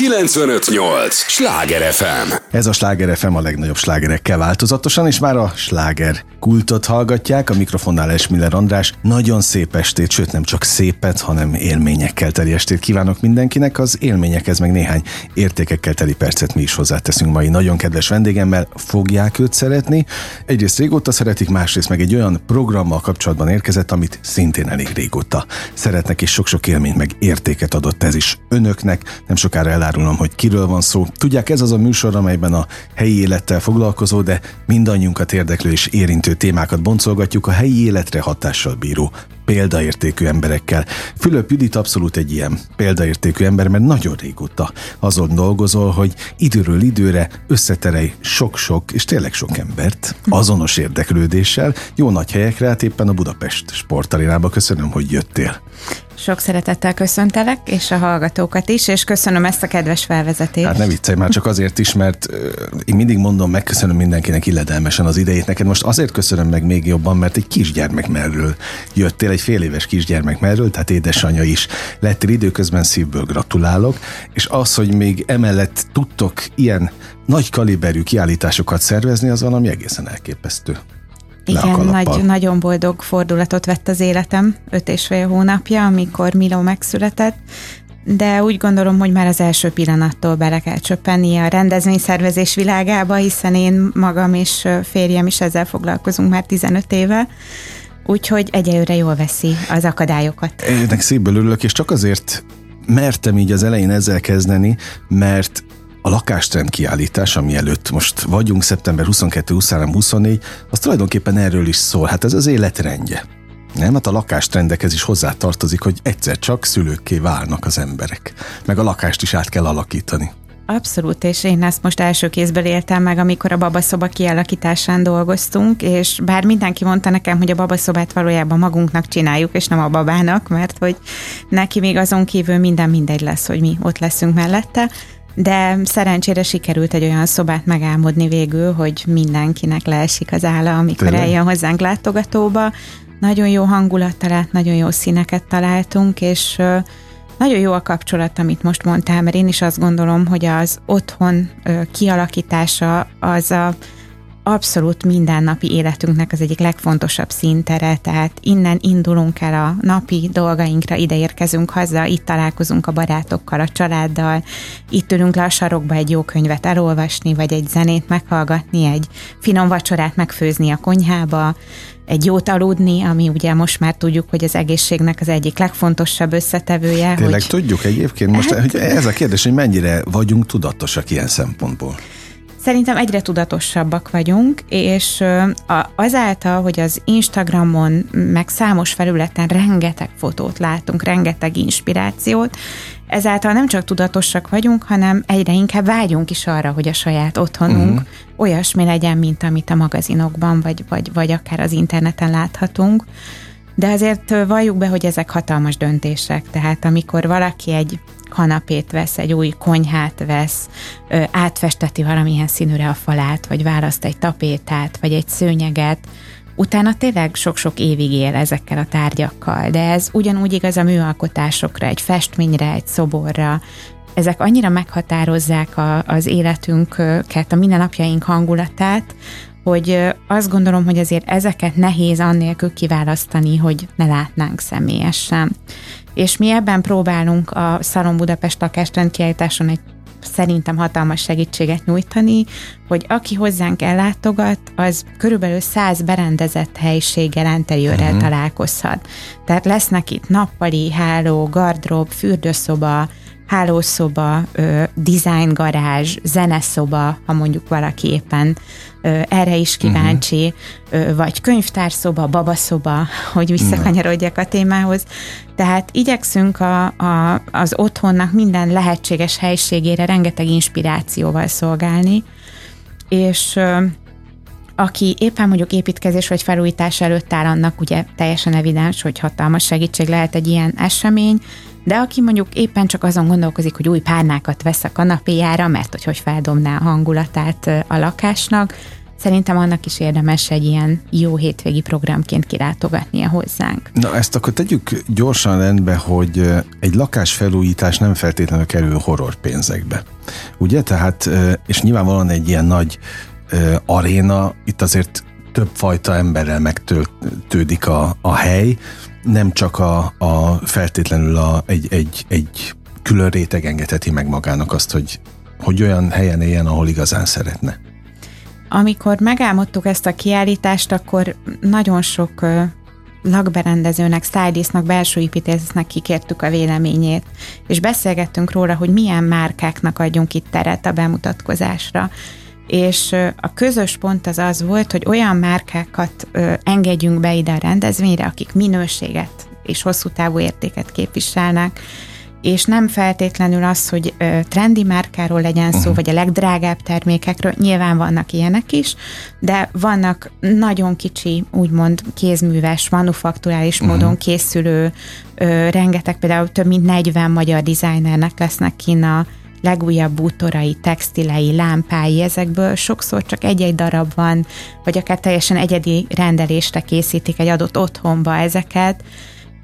958! Sláger FM! Ez a Sláger FM a legnagyobb slágerekkel változatosan, és már a sláger kultot hallgatják. A mikrofonnál Esmiller András. Nagyon szép estét, sőt nem csak szépet, hanem élményekkel teli estét kívánok mindenkinek. Az élményekhez meg néhány értékekkel teli percet mi is hozzáteszünk mai nagyon kedves vendégemmel. Fogják őt szeretni. Egyrészt régóta szeretik, másrészt meg egy olyan programmal kapcsolatban érkezett, amit szintén elég régóta szeretnek, és sok-sok élményt meg értéket adott ez is önöknek. Nem sokára elárulom, hogy kiről van szó. Tudják, ez az a műsor, amelyben a helyi élettel foglalkozó, de mindannyiunkat érdeklő és érintő témákat boncolgatjuk a helyi életre hatással bíró példaértékű emberekkel. Fülöp Judit abszolút egy ilyen példaértékű ember, mert nagyon régóta azon dolgozol, hogy időről időre összeterej sok-sok, és tényleg sok embert azonos érdeklődéssel, jó nagy helyekre, hát éppen a Budapest sportarénába. Köszönöm, hogy jöttél. Sok szeretettel köszöntelek, és a hallgatókat is, és köszönöm ezt a kedves felvezetést. Hát ne viccelj már csak azért is, mert én mindig mondom, megköszönöm mindenkinek illedelmesen az idejét. Neked most azért köszönöm meg még jobban, mert egy kisgyermek merről jöttél, egy fél éves kisgyermek merről, tehát édesanyja is lettél időközben szívből gratulálok, és az, hogy még emellett tudtok ilyen nagy kaliberű kiállításokat szervezni, az valami egészen elképesztő. Igen, nagy, nagyon boldog fordulatot vett az életem, öt és fél hónapja, amikor Milo megszületett, de úgy gondolom, hogy már az első pillanattól bele kell csöppenni a rendezvényszervezés világába, hiszen én magam és férjem is ezzel foglalkozunk már 15 éve, úgyhogy egyelőre jól veszi az akadályokat. Ennek szépből örülök, és csak azért mertem így az elején ezzel kezdeni, mert a lakástrend kiállítás, ami előtt most vagyunk, szeptember 22-23-24, az tulajdonképpen erről is szól. Hát ez az életrendje. Nem, hát a lakástrendekhez is hozzá tartozik, hogy egyszer csak szülőkké válnak az emberek. Meg a lakást is át kell alakítani. Abszolút, és én ezt most első kézből éltem meg, amikor a babaszoba kialakításán dolgoztunk, és bár mindenki mondta nekem, hogy a babaszobát valójában magunknak csináljuk, és nem a babának, mert hogy neki még azon kívül minden mindegy lesz, hogy mi ott leszünk mellette, de szerencsére sikerült egy olyan szobát megálmodni végül, hogy mindenkinek leesik az álla, amikor Tényleg? eljön hozzánk látogatóba. Nagyon jó hangulat talált, nagyon jó színeket találtunk, és nagyon jó a kapcsolat, amit most mondtál, mert én is azt gondolom, hogy az otthon kialakítása az a abszolút mindennapi életünknek az egyik legfontosabb szintere, tehát innen indulunk el a napi dolgainkra, ide érkezünk haza, itt találkozunk a barátokkal, a családdal, itt ülünk le a sarokba egy jó könyvet elolvasni, vagy egy zenét meghallgatni, egy finom vacsorát megfőzni a konyhába, egy jót aludni, ami ugye most már tudjuk, hogy az egészségnek az egyik legfontosabb összetevője. Tényleg hogy... tudjuk egyébként most, hát... hogy ez a kérdés, hogy mennyire vagyunk tudatosak ilyen szempontból. Szerintem egyre tudatosabbak vagyunk, és azáltal, hogy az Instagramon, meg számos felületen rengeteg fotót látunk, rengeteg inspirációt, ezáltal nem csak tudatosak vagyunk, hanem egyre inkább vágyunk is arra, hogy a saját otthonunk uh-huh. olyasmi legyen, mint amit a magazinokban, vagy, vagy, vagy akár az interneten láthatunk. De azért valljuk be, hogy ezek hatalmas döntések, tehát amikor valaki egy kanapét vesz, egy új konyhát vesz, átfesteti valamilyen színűre a falát, vagy választ egy tapétát, vagy egy szőnyeget, utána tényleg sok-sok évig él ezekkel a tárgyakkal, de ez ugyanúgy igaz a műalkotásokra, egy festményre, egy szoborra, ezek annyira meghatározzák a, az életünket, a mindennapjaink hangulatát, hogy azt gondolom, hogy azért ezeket nehéz annélkül kiválasztani, hogy ne látnánk személyesen. És mi ebben próbálunk a Szalon Budapest lakástrendkiállításon egy szerintem hatalmas segítséget nyújtani, hogy aki hozzánk ellátogat, az körülbelül száz berendezett helyiséggel, interiőrrel uh-huh. találkozhat. Tehát lesznek itt nappali, háló, gardrób, fürdőszoba, hálószoba, design garázs, zeneszoba, ha mondjuk valaki éppen ö, erre is kíváncsi, uh-huh. ö, vagy könyvtárszoba, babaszoba, hogy visszakanyarodjak a témához. Tehát igyekszünk a, a, az otthonnak minden lehetséges helységére rengeteg inspirációval szolgálni, és ö, aki éppen mondjuk építkezés vagy felújítás előtt áll, annak ugye teljesen evidens, hogy hatalmas segítség lehet egy ilyen esemény, de aki mondjuk éppen csak azon gondolkozik, hogy új párnákat vesz a kanapéjára, mert hogy hogy feldobná a hangulatát a lakásnak, szerintem annak is érdemes egy ilyen jó hétvégi programként kilátogatnia hozzánk. Na ezt akkor tegyük gyorsan rendbe, hogy egy lakás felújítás nem feltétlenül kerül horror pénzekbe. Ugye? Tehát, és nyilvánvalóan egy ilyen nagy aréna, itt azért több fajta emberrel megtöltődik a, a hely, nem csak a, a feltétlenül a, egy, egy, egy külön réteg engedheti meg magának azt, hogy, hogy olyan helyen éljen, ahol igazán szeretne. Amikor megálmodtuk ezt a kiállítást, akkor nagyon sok lakberendezőnek, stylistnak, belső építésznek kikértük a véleményét, és beszélgettünk róla, hogy milyen márkáknak adjunk itt teret a bemutatkozásra. És a közös pont az az volt, hogy olyan márkákat engedjünk be ide a rendezvényre, akik minőséget és hosszú távú értéket képviselnek, és nem feltétlenül az, hogy trendi márkáról legyen szó, uh-huh. vagy a legdrágább termékekről, nyilván vannak ilyenek is, de vannak nagyon kicsi, úgymond kézműves, manufakturális uh-huh. módon készülő, ö, rengeteg, például több mint 40 magyar designernek lesznek kína legújabb bútorai, textilei, lámpái, ezekből sokszor csak egy-egy darab van, vagy akár teljesen egyedi rendelésre készítik egy adott otthonba ezeket,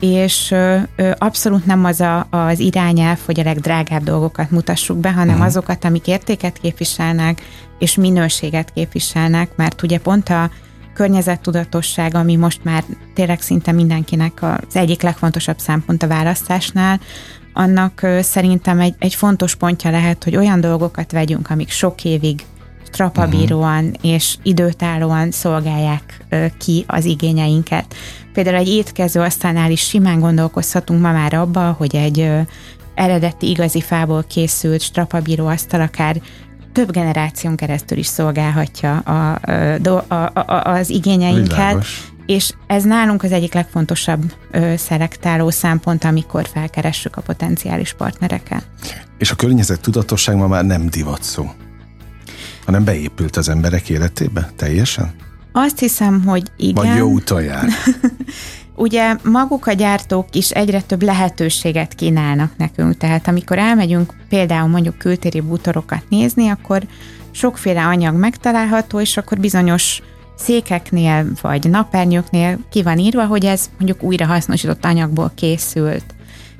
és ö, ö, abszolút nem az a, az irányelv, hogy a legdrágább dolgokat mutassuk be, hanem uh-huh. azokat, amik értéket képviselnek, és minőséget képviselnek, mert ugye pont a környezettudatosság, ami most már tényleg szinte mindenkinek az egyik legfontosabb szempont a választásnál, annak szerintem egy, egy fontos pontja lehet, hogy olyan dolgokat vegyünk, amik sok évig strapabíróan uh-huh. és időtállóan szolgálják ki az igényeinket. Például egy étkező asztalnál is simán gondolkozhatunk ma már abba, hogy egy eredeti igazi fából készült strapabíró asztal akár több generáción keresztül is szolgálhatja a, a, a, a, az igényeinket, Világos. És ez nálunk az egyik legfontosabb ö, szelektáló szempont, amikor felkeressük a potenciális partnereket. És a környezet tudatosság ma már nem divat szó hanem beépült az emberek életébe teljesen? Azt hiszem, hogy igen. Vagy jó úton jár. Ugye maguk a gyártók is egyre több lehetőséget kínálnak nekünk, tehát amikor elmegyünk például mondjuk kültéri bútorokat nézni, akkor sokféle anyag megtalálható, és akkor bizonyos székeknél vagy napernyőknél ki van írva, hogy ez mondjuk újrahasznosított anyagból készült.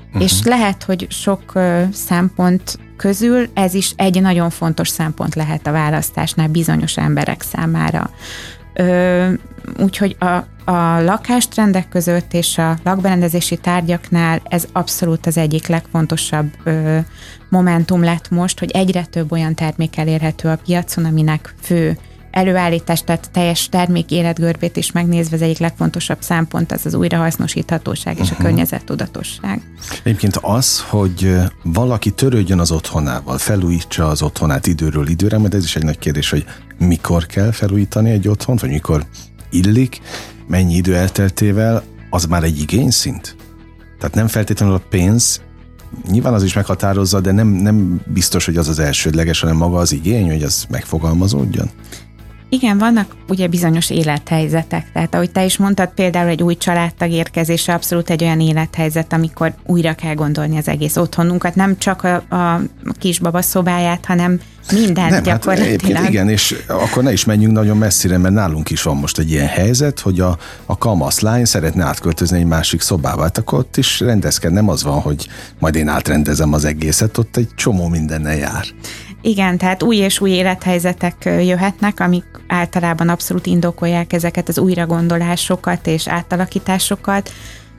Uh-huh. És lehet, hogy sok szempont közül ez is egy nagyon fontos szempont lehet a választásnál bizonyos emberek számára. Ö, úgyhogy a, a lakástrendek között és a lakberendezési tárgyaknál ez abszolút az egyik legfontosabb ö, momentum lett most, hogy egyre több olyan termék elérhető a piacon, aminek fő előállítás, tehát teljes termék életgörbét is megnézve az egyik legfontosabb szempont az az újrahasznosíthatóság és uh-huh. a mhm. környezettudatosság. Egyébként az, hogy valaki törődjön az otthonával, felújítsa az otthonát időről időre, mert ez is egy nagy kérdés, hogy mikor kell felújítani egy otthont, vagy mikor illik, mennyi idő elteltével, az már egy igényszint? Tehát nem feltétlenül a pénz, nyilván az is meghatározza, de nem, nem biztos, hogy az az elsődleges, hanem maga az igény, hogy az megfogalmazódjon. Igen, vannak ugye bizonyos élethelyzetek. Tehát ahogy te is mondtad, például egy új családtag érkezése abszolút egy olyan élethelyzet, amikor újra kell gondolni az egész otthonunkat, nem csak a, a kisbaba szobáját, hanem minden nem, hát gyakorlatilag. Hát igen, és akkor ne is menjünk nagyon messzire, mert nálunk is van most egy ilyen helyzet, hogy a, a kamasz lány szeretne átköltözni egy másik szobába. Hát akkor ott is nem az van, hogy majd én átrendezem az egészet, ott egy csomó mindennel jár. Igen, tehát új és új élethelyzetek jöhetnek, amik általában abszolút indokolják ezeket az újragondolásokat és átalakításokat,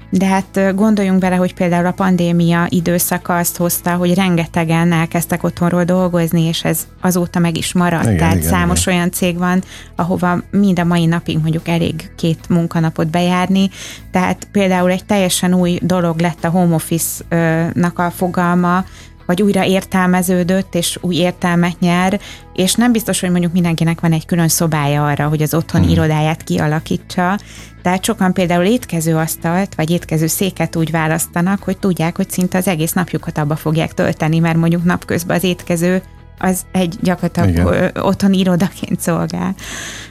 de hát gondoljunk bele, hogy például a pandémia időszaka azt hozta, hogy rengetegen elkezdtek otthonról dolgozni, és ez azóta meg is maradt. Igen, Tehát igen, számos igen. olyan cég van, ahova mind a mai napig mondjuk elég két munkanapot bejárni. Tehát például egy teljesen új dolog lett a home office-nak a fogalma, vagy újra értelmeződött, és új értelmet nyer, és nem biztos, hogy mondjuk mindenkinek van egy külön szobája arra, hogy az otthon hmm. irodáját kialakítsa. Tehát sokan például étkező asztalt, vagy étkező széket úgy választanak, hogy tudják, hogy szinte az egész napjukat abba fogják tölteni, mert mondjuk napközben az étkező az egy gyakorlatilag Igen. otthon irodaként szolgál.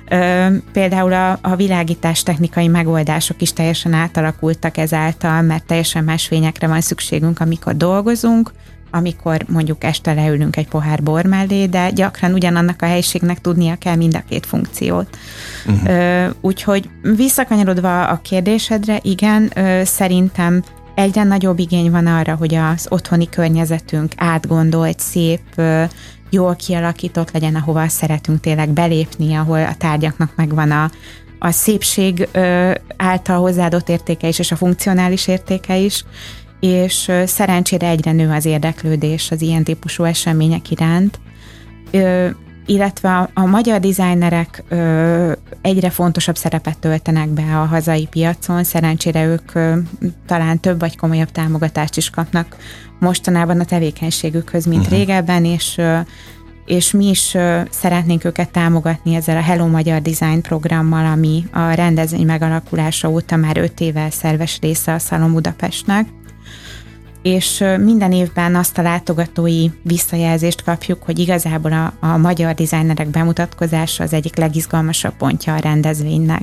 Ö, például a, a világítás technikai megoldások is teljesen átalakultak ezáltal, mert teljesen más fényekre van szükségünk, amikor dolgozunk, amikor mondjuk este leülünk egy pohár bor mellé, de gyakran ugyanannak a helyiségnek tudnia kell mind a két funkciót. Uh-huh. Úgyhogy visszakanyarodva a kérdésedre, igen, szerintem egyre nagyobb igény van arra, hogy az otthoni környezetünk átgondolt, szép, jól kialakított legyen, ahova szeretünk tényleg belépni, ahol a tárgyaknak megvan a, a szépség által hozzáadott értéke is, és a funkcionális értéke is, és szerencsére egyre nő az érdeklődés az ilyen típusú események iránt, illetve a, a magyar dizájnerek egyre fontosabb szerepet töltenek be a hazai piacon, szerencsére ők talán több vagy komolyabb támogatást is kapnak mostanában a tevékenységükhöz, mint uh-huh. régebben, és és mi is szeretnénk őket támogatni ezzel a Hello Magyar Design programmal, ami a rendezvény megalakulása óta már öt éve szerves része a Szalom Budapestnek és minden évben azt a látogatói visszajelzést kapjuk, hogy igazából a, a magyar dizájnerek bemutatkozása az egyik legizgalmasabb pontja a rendezvénynek.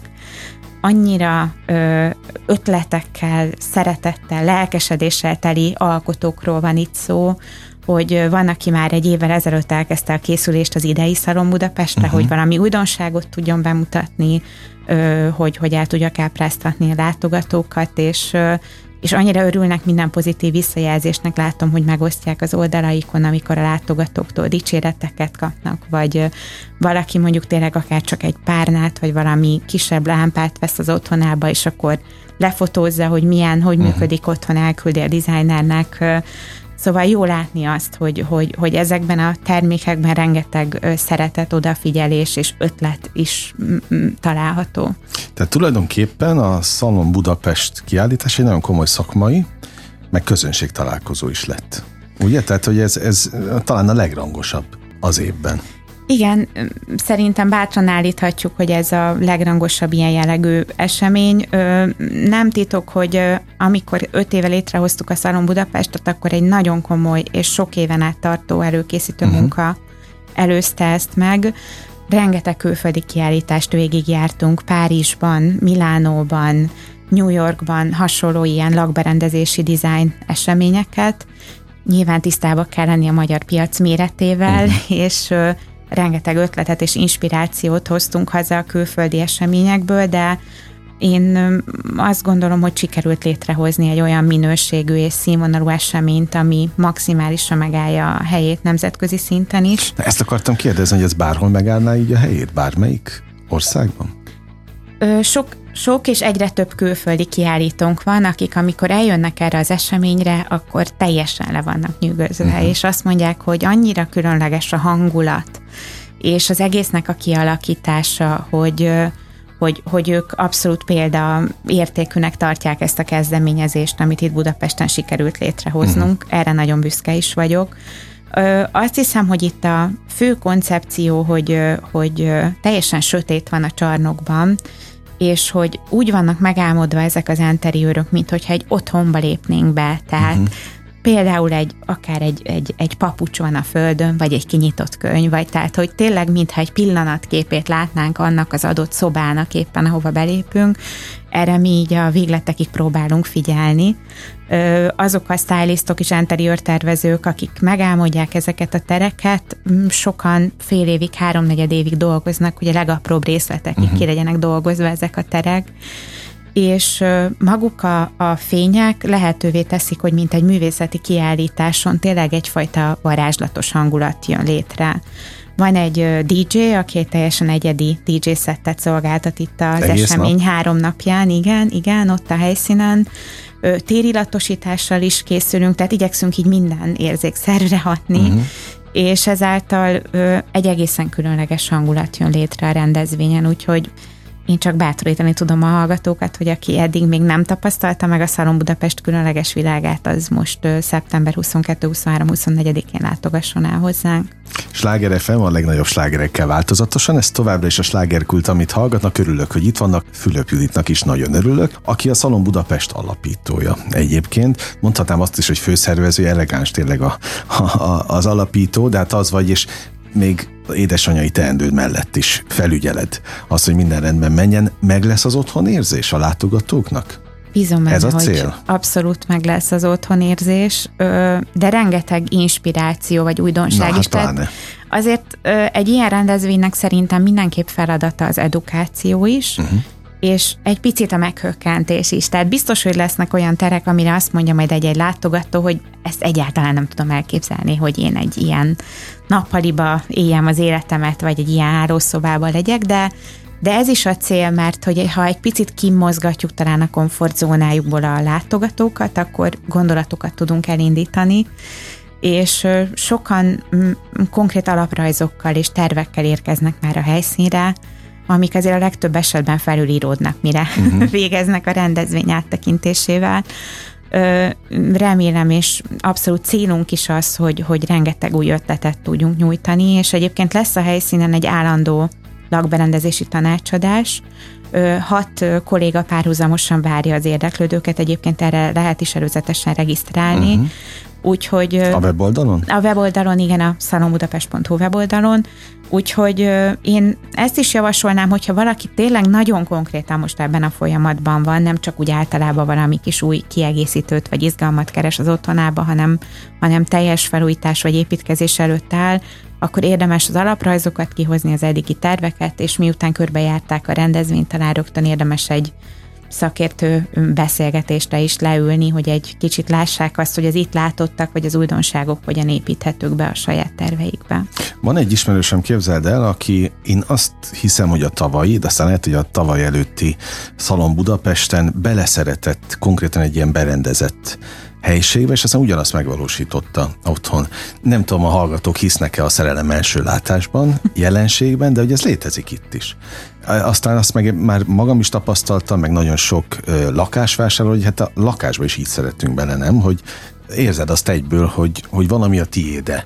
Annyira ö, ötletekkel, szeretettel, lelkesedéssel teli alkotókról van itt szó, hogy van, aki már egy évvel ezelőtt elkezdte a készülést az idei Szalon Budapestre, uh-huh. hogy valami újdonságot tudjon bemutatni, hogy, hogy el tudja kápráztatni a látogatókat, és és annyira örülnek minden pozitív visszajelzésnek, látom, hogy megosztják az oldalaikon, amikor a látogatóktól dicséreteket kapnak, vagy valaki mondjuk tényleg akár csak egy párnát, vagy valami kisebb lámpát vesz az otthonába, és akkor lefotózza, hogy milyen, hogy uh-huh. működik otthon, elküldi a designernek Szóval jó látni azt, hogy, hogy, hogy ezekben a termékekben rengeteg szeretet, odafigyelés és ötlet is található. Tehát tulajdonképpen a Szalon Budapest kiállítás egy nagyon komoly szakmai, meg közönség találkozó is lett. Ugye? Tehát, hogy ez, ez talán a legrangosabb az évben. Igen, szerintem bátran állíthatjuk, hogy ez a legrangosabb ilyen jellegű esemény. Nem titok, hogy amikor öt éve létrehoztuk a Szalon Budapestet, akkor egy nagyon komoly és sok éven át tartó előkészítő uh-huh. munka előzte ezt meg. Rengeteg külföldi kiállítást végigjártunk Párizsban, Milánóban, New Yorkban hasonló ilyen lakberendezési design eseményeket. Nyilván tisztába kell lenni a magyar piac méretével, uh-huh. és rengeteg ötletet és inspirációt hoztunk haza a külföldi eseményekből, de én azt gondolom, hogy sikerült létrehozni egy olyan minőségű és színvonalú eseményt, ami maximálisan megállja a helyét nemzetközi szinten is. Ezt akartam kérdezni, hogy ez bárhol megállná így a helyét, bármelyik országban? Sok sok és egyre több külföldi kiállítónk van, akik amikor eljönnek erre az eseményre, akkor teljesen le vannak nyűgözve, uh-huh. és azt mondják, hogy annyira különleges a hangulat, és az egésznek a kialakítása, hogy hogy, hogy ők abszolút példa értékűnek tartják ezt a kezdeményezést, amit itt Budapesten sikerült létrehoznunk. Uh-huh. Erre nagyon büszke is vagyok. Ö, azt hiszem, hogy itt a fő koncepció, hogy, hogy teljesen sötét van a csarnokban, és hogy úgy vannak megálmodva ezek az interiőrök, mint hogyha egy otthonba lépnénk be, tehát uh-huh. Például egy, akár egy, egy, egy papucs van a földön, vagy egy kinyitott könyv, vagy tehát, hogy tényleg mintha egy pillanatképét látnánk annak az adott szobának éppen, ahova belépünk, erre mi így a végletekig próbálunk figyelni. Azok a stylistok és interiőr tervezők, akik megálmodják ezeket a tereket, sokan fél évig, háromnegyed évig dolgoznak, hogy a legapróbb részletekig uh-huh. ki legyenek dolgozva ezek a terek és maguk a, a fények lehetővé teszik, hogy mint egy művészeti kiállításon tényleg egyfajta varázslatos hangulat jön létre. Van egy DJ, aki egy teljesen egyedi DJ szettet szolgáltat itt az Egész esemény nap. három napján, igen, igen, ott a helyszínen. Térillatosítással is készülünk, tehát igyekszünk így minden érzékszerre hatni, uh-huh. és ezáltal egy egészen különleges hangulat jön létre a rendezvényen, úgyhogy én csak bátorítani tudom a hallgatókat, hogy aki eddig még nem tapasztalta meg a Szalon Budapest különleges világát, az most szeptember 22-23-24-én látogasson el hozzánk. Sláger FM a legnagyobb slágerekkel változatosan, ez továbbra is a slágerkult, amit hallgatnak, örülök, hogy itt vannak, Fülöp Juditnak is nagyon örülök, aki a Szalon Budapest alapítója egyébként. Mondhatnám azt is, hogy főszervező, elegáns tényleg a, a, az alapító, de hát az vagy, és még édesanyai teendőd mellett is felügyeled azt, hogy minden rendben menjen, meg lesz az otthon érzés a látogatóknak? Bízom benne, Ez a hogy cél? abszolút meg lesz az otthonérzés, de rengeteg inspiráció vagy újdonság Na, is. hát. Tehát azért egy ilyen rendezvénynek szerintem mindenképp feladata az edukáció is, uh-huh. És egy picit a meghökkentés is. Tehát biztos, hogy lesznek olyan terek, amire azt mondja majd egy-egy látogató, hogy ezt egyáltalán nem tudom elképzelni, hogy én egy ilyen nappaliba éljem az életemet, vagy egy ilyen árószobában legyek, de de ez is a cél, mert hogy ha egy picit kimozgatjuk talán a komfortzónájukból a látogatókat, akkor gondolatokat tudunk elindítani, és sokan konkrét alaprajzokkal és tervekkel érkeznek már a helyszínre, amik azért a legtöbb esetben felülíródnak, mire uh-huh. végeznek a rendezvény áttekintésével. Remélem, és abszolút célunk is az, hogy, hogy rengeteg új ötletet tudjunk nyújtani, és egyébként lesz a helyszínen egy állandó lakberendezési tanácsadás. Hat kolléga párhuzamosan várja az érdeklődőket, egyébként erre lehet is előzetesen regisztrálni. Uh-huh. Úgyhogy... A weboldalon? A weboldalon, igen, a szalombudapest.hu weboldalon. Úgyhogy én ezt is javasolnám, hogyha valaki tényleg nagyon konkrétan most ebben a folyamatban van, nem csak úgy általában valami kis új kiegészítőt vagy izgalmat keres az otthonába, hanem, hanem teljes felújítás vagy építkezés előtt áll, akkor érdemes az alaprajzokat kihozni, az eddigi terveket, és miután körbejárták a rendezvényt, talán rögtön érdemes egy szakértő beszélgetésre is leülni, hogy egy kicsit lássák azt, hogy az itt látottak, vagy az újdonságok hogyan építhetők be a saját terveikbe. Van egy ismerősöm, képzeld el, aki én azt hiszem, hogy a tavalyi, de aztán lehet, hogy a tavaly előtti Szalon Budapesten beleszeretett konkrétan egy ilyen berendezett helyiségbe, és aztán ugyanazt megvalósította otthon. Nem tudom, a hallgatók hisznek-e a szerelem első látásban, jelenségben, de hogy ez létezik itt is. Aztán azt meg már magam is tapasztaltam, meg nagyon sok lakásvásárló, hogy hát a lakásba is így szeretünk bele, nem? Hogy érzed azt egyből, hogy, hogy van, ami a tiéde.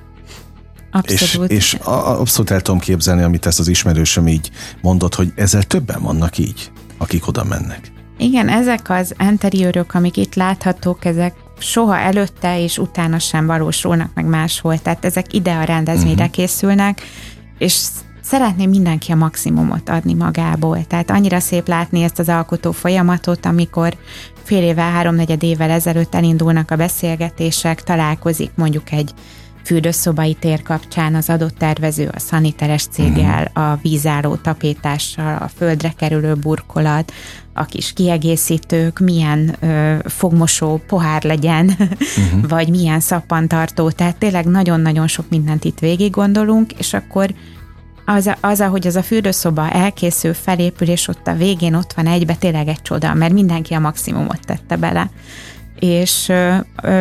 Abszolút. És, és abszolút el tudom képzelni, amit ezt az ismerősöm így mondott, hogy ezzel többen vannak így, akik oda mennek. Igen, ezek az interiőrök, amik itt láthatók, ezek soha előtte és utána sem valósulnak meg máshol. Tehát ezek ide a rendezvényre uh-huh. készülnek, és szeretném mindenki a maximumot adni magából. Tehát annyira szép látni ezt az alkotó folyamatot, amikor fél évvel, háromnegyed évvel ezelőtt elindulnak a beszélgetések, találkozik mondjuk egy fürdőszobai tér kapcsán az adott tervező a szaniteres céggel, uh-huh. a vízálló tapétással, a földre kerülő burkolat, a kis kiegészítők, milyen ö, fogmosó pohár legyen, uh-huh. vagy milyen szappantartó, tehát tényleg nagyon-nagyon sok mindent itt végig gondolunk, és akkor az, az, ahogy az a fürdőszoba elkészül, felépül, és ott a végén ott van egybe, tényleg egy csoda, mert mindenki a maximumot tette bele. És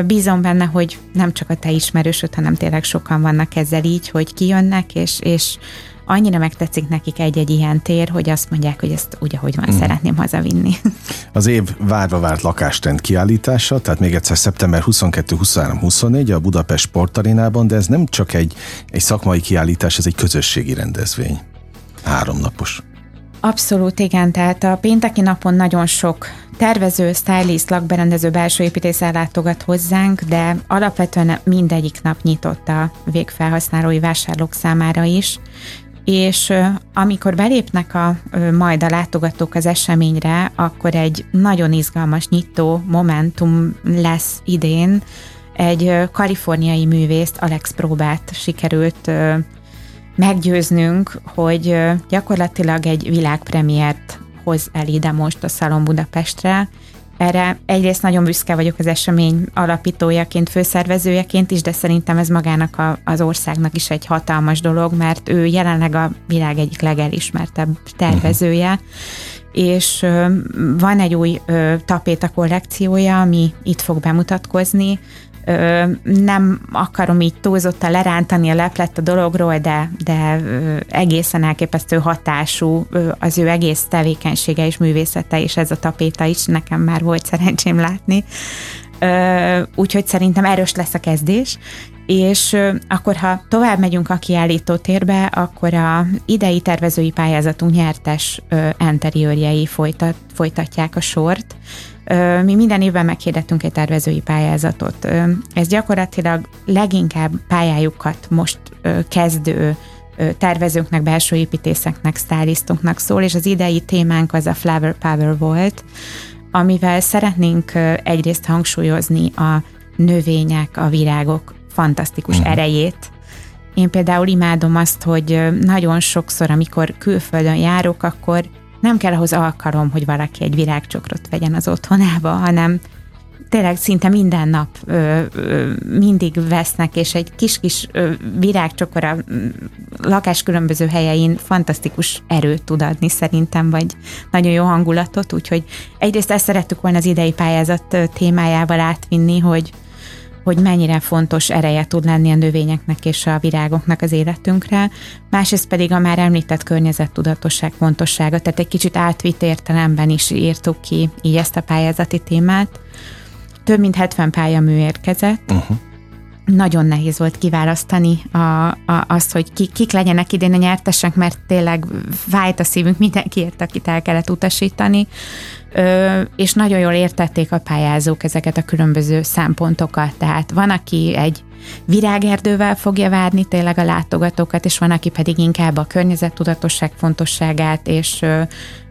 bízom benne, hogy nem csak a te ismerősöd, hanem tényleg sokan vannak ezzel így, hogy kijönnek, és, és annyira megtetszik nekik egy-egy ilyen tér, hogy azt mondják, hogy ezt úgy, ahogy van, mm. szeretném hazavinni. Az év várva várt lakástend kiállítása, tehát még egyszer szeptember 22-23-24 a Budapest Sportarénában, de ez nem csak egy, egy szakmai kiállítás, ez egy közösségi rendezvény. Háromnapos. Abszolút, igen. Tehát a pénteki napon nagyon sok tervező, stylist, lakberendező, belső építész ellátogat hozzánk, de alapvetően mindegyik nap nyitott a végfelhasználói vásárlók számára is, és amikor belépnek a, majd a látogatók az eseményre, akkor egy nagyon izgalmas nyitó momentum lesz idén. Egy kaliforniai művészt, Alex Próbát sikerült meggyőznünk, hogy gyakorlatilag egy világpremiért hoz el ide most a Szalon Budapestre, erre egyrészt nagyon büszke vagyok az esemény alapítójaként, főszervezőjeként is, de szerintem ez magának a, az országnak is egy hatalmas dolog, mert ő jelenleg a világ egyik legelismertebb tervezője, és ö, van egy új ö, tapéta kollekciója, ami itt fog bemutatkozni, ö, nem akarom így túlzottan lerántani a leplet a dologról, de, de ö, egészen elképesztő hatású ö, az ő egész tevékenysége és művészete, és ez a tapéta is nekem már volt szerencsém látni. Ö, úgyhogy szerintem erős lesz a kezdés, és akkor, ha tovább megyünk a kiállító térbe, akkor a idei tervezői pályázatunk nyertes interiőrjei folytat, folytatják a sort. Mi minden évben meghirdettünk egy tervezői pályázatot. Ez gyakorlatilag leginkább pályájukat most kezdő tervezőknek, belső építészeknek, stylisztoknak szól, és az idei témánk az a Flower Power volt, amivel szeretnénk egyrészt hangsúlyozni a növények, a virágok fantasztikus uh-huh. erejét. Én például imádom azt, hogy nagyon sokszor, amikor külföldön járok, akkor nem kell ahhoz alkalom, hogy valaki egy virágcsokrot vegyen az otthonába, hanem tényleg szinte minden nap ö, ö, mindig vesznek, és egy kis-kis virágcsokor a lakás különböző helyein fantasztikus erőt tud adni szerintem, vagy nagyon jó hangulatot, úgyhogy egyrészt ezt szerettük volna az idei pályázat témájával átvinni, hogy hogy mennyire fontos ereje tud lenni a növényeknek és a virágoknak az életünkre, másrészt pedig a már említett környezettudatosság fontossága, tehát egy kicsit átvitt értelemben is írtuk ki így ezt a pályázati témát. Több mint 70 pályamű érkezett, uh-huh nagyon nehéz volt kiválasztani a, a, azt, hogy ki, kik legyenek idén a nyertesek, mert tényleg fájt a szívünk mindenkiért, akit el kellett utasítani, Ö, és nagyon jól értették a pályázók ezeket a különböző szempontokat. Tehát van, aki egy virágerdővel fogja várni tényleg a látogatókat, és van, aki pedig inkább a környezettudatosság fontosságát és ö,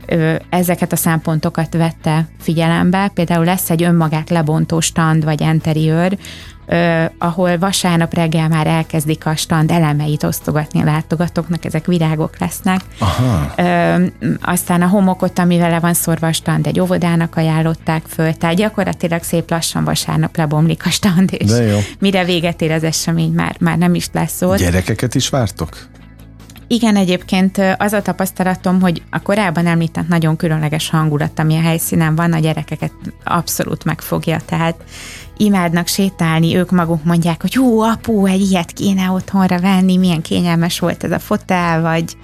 ö, ezeket a szempontokat vette figyelembe. Például lesz egy önmagát lebontó stand vagy interiőr, Uh, ahol vasárnap reggel már elkezdik a stand elemeit osztogatni a látogatóknak, ezek virágok lesznek. Aha. Uh, aztán a homokot, amivel le van szorva a stand, egy óvodának ajánlották föl, tehát gyakorlatilag szép lassan vasárnap lebomlik a stand, és mire véget ér az esemény, már, már nem is lesz ott. Gyerekeket is vártok? Igen, egyébként az a tapasztalatom, hogy a korábban említett nagyon különleges hangulat, ami a helyszínen van, a gyerekeket abszolút megfogja, tehát imádnak sétálni, ők maguk mondják, hogy hú, apu, egy ilyet kéne otthonra venni, milyen kényelmes volt ez a fotel, vagy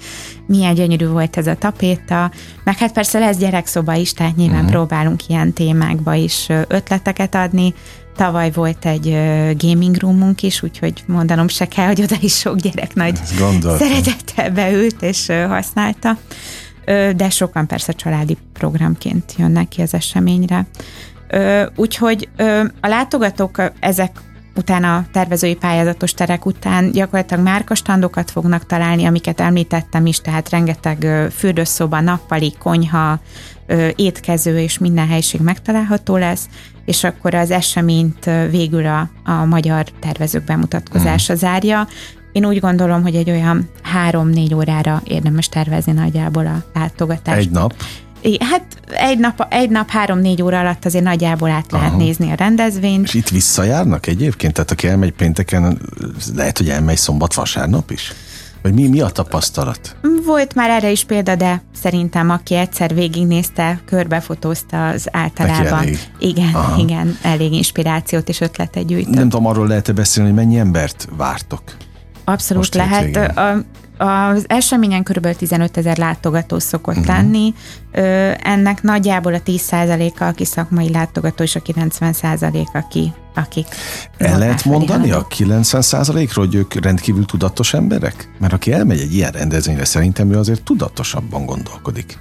milyen gyönyörű volt ez a tapéta, meg hát persze lesz gyerekszoba is, tehát nyilván uh-huh. próbálunk ilyen témákba is ötleteket adni, Tavaly volt egy gaming roomunk is, úgyhogy mondanom se kell, hogy oda is sok gyerek nagy szeretettel beült és használta. De sokan persze családi programként jönnek ki az eseményre. Úgyhogy a látogatók ezek utána a tervezői pályázatos terek után gyakorlatilag márkastandokat fognak találni, amiket említettem is, tehát rengeteg fürdőszoba, nappali, konyha, étkező és minden helység megtalálható lesz, és akkor az eseményt végül a, a magyar tervezők bemutatkozása hmm. zárja. Én úgy gondolom, hogy egy olyan három-négy órára érdemes tervezni nagyjából a látogatást. Egy nap? Hát egy nap, egy nap három-négy óra alatt azért nagyjából át lehet Aha. nézni a rendezvényt. És itt visszajárnak egyébként? Tehát aki elmegy pénteken, lehet, hogy elmegy szombat-vasárnap is? Vagy mi, mi a tapasztalat? Volt már erre is példa, de szerintem aki egyszer végignézte, körbefotózta az általában. Igen, Aha. igen, elég inspirációt és ötletet gyűjtött. Nem tudom, arról lehet beszélni, hogy mennyi embert vártok? Abszolút Most lehet. A, az eseményen kb. 15 ezer látogató szokott uh-huh. lenni, ennek nagyjából a 10%-a, aki szakmai látogató, és a 90% aki, akik... El lehet mondani a 90%-ról, hogy ők rendkívül tudatos emberek? Mert aki elmegy egy ilyen rendezvényre, szerintem ő azért tudatosabban gondolkodik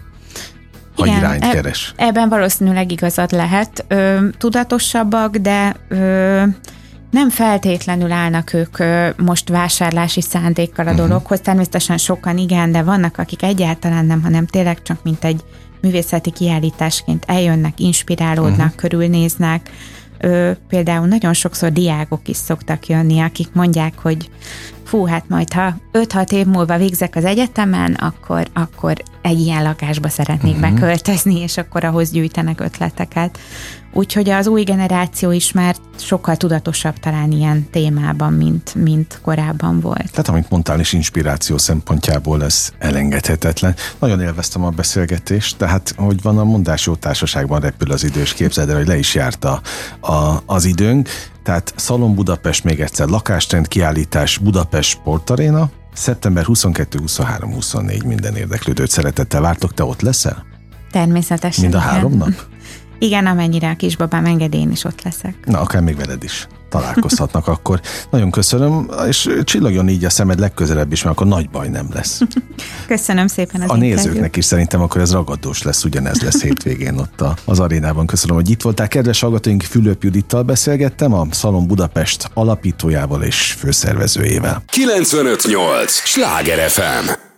ha Igen, irányt e- keres. Ebben valószínűleg igazad lehet. Ö, tudatosabbak, de ö, nem feltétlenül állnak ők most vásárlási szándékkal a uh-huh. dologhoz, természetesen sokan igen, de vannak, akik egyáltalán nem, hanem tényleg csak mint egy művészeti kiállításként eljönnek, inspirálódnak, uh-huh. körülnéznek. Ö, például nagyon sokszor diákok is szoktak jönni, akik mondják, hogy fú, hát majd ha 5-6 év múlva végzek az egyetemen, akkor, akkor egy ilyen lakásba szeretnék uh-huh. beköltözni, és akkor ahhoz gyűjtenek ötleteket. Úgyhogy az új generáció is már sokkal tudatosabb talán ilyen témában, mint, mint korábban volt. Tehát amit mondtál is inspiráció szempontjából ez elengedhetetlen. Nagyon élveztem a beszélgetést, tehát hogy van a mondás jó társaságban repül az idő, és képzeld el, hogy le is járt a, a, az időnk. Tehát Szalon Budapest még egyszer, lakástrend kiállítás Budapest Sportaréna, szeptember 22, 23, 24 minden érdeklődőt szeretettel vártok, te ott leszel? Természetesen. Mind a három nap? Igen, amennyire a kisbabám enged, én is ott leszek. Na, akár még veled is találkozhatnak akkor. Nagyon köszönöm, és csillogjon így a szemed legközelebb is, mert akkor nagy baj nem lesz. Köszönöm szépen az A nézőknek is szerintem akkor ez ragadós lesz, ugyanez lesz hétvégén ott az arénában. Köszönöm, hogy itt voltál. Kedves hallgatóink, Fülöp Judittal beszélgettem, a Szalon Budapest alapítójával és főszervezőjével. 958! Sláger FM!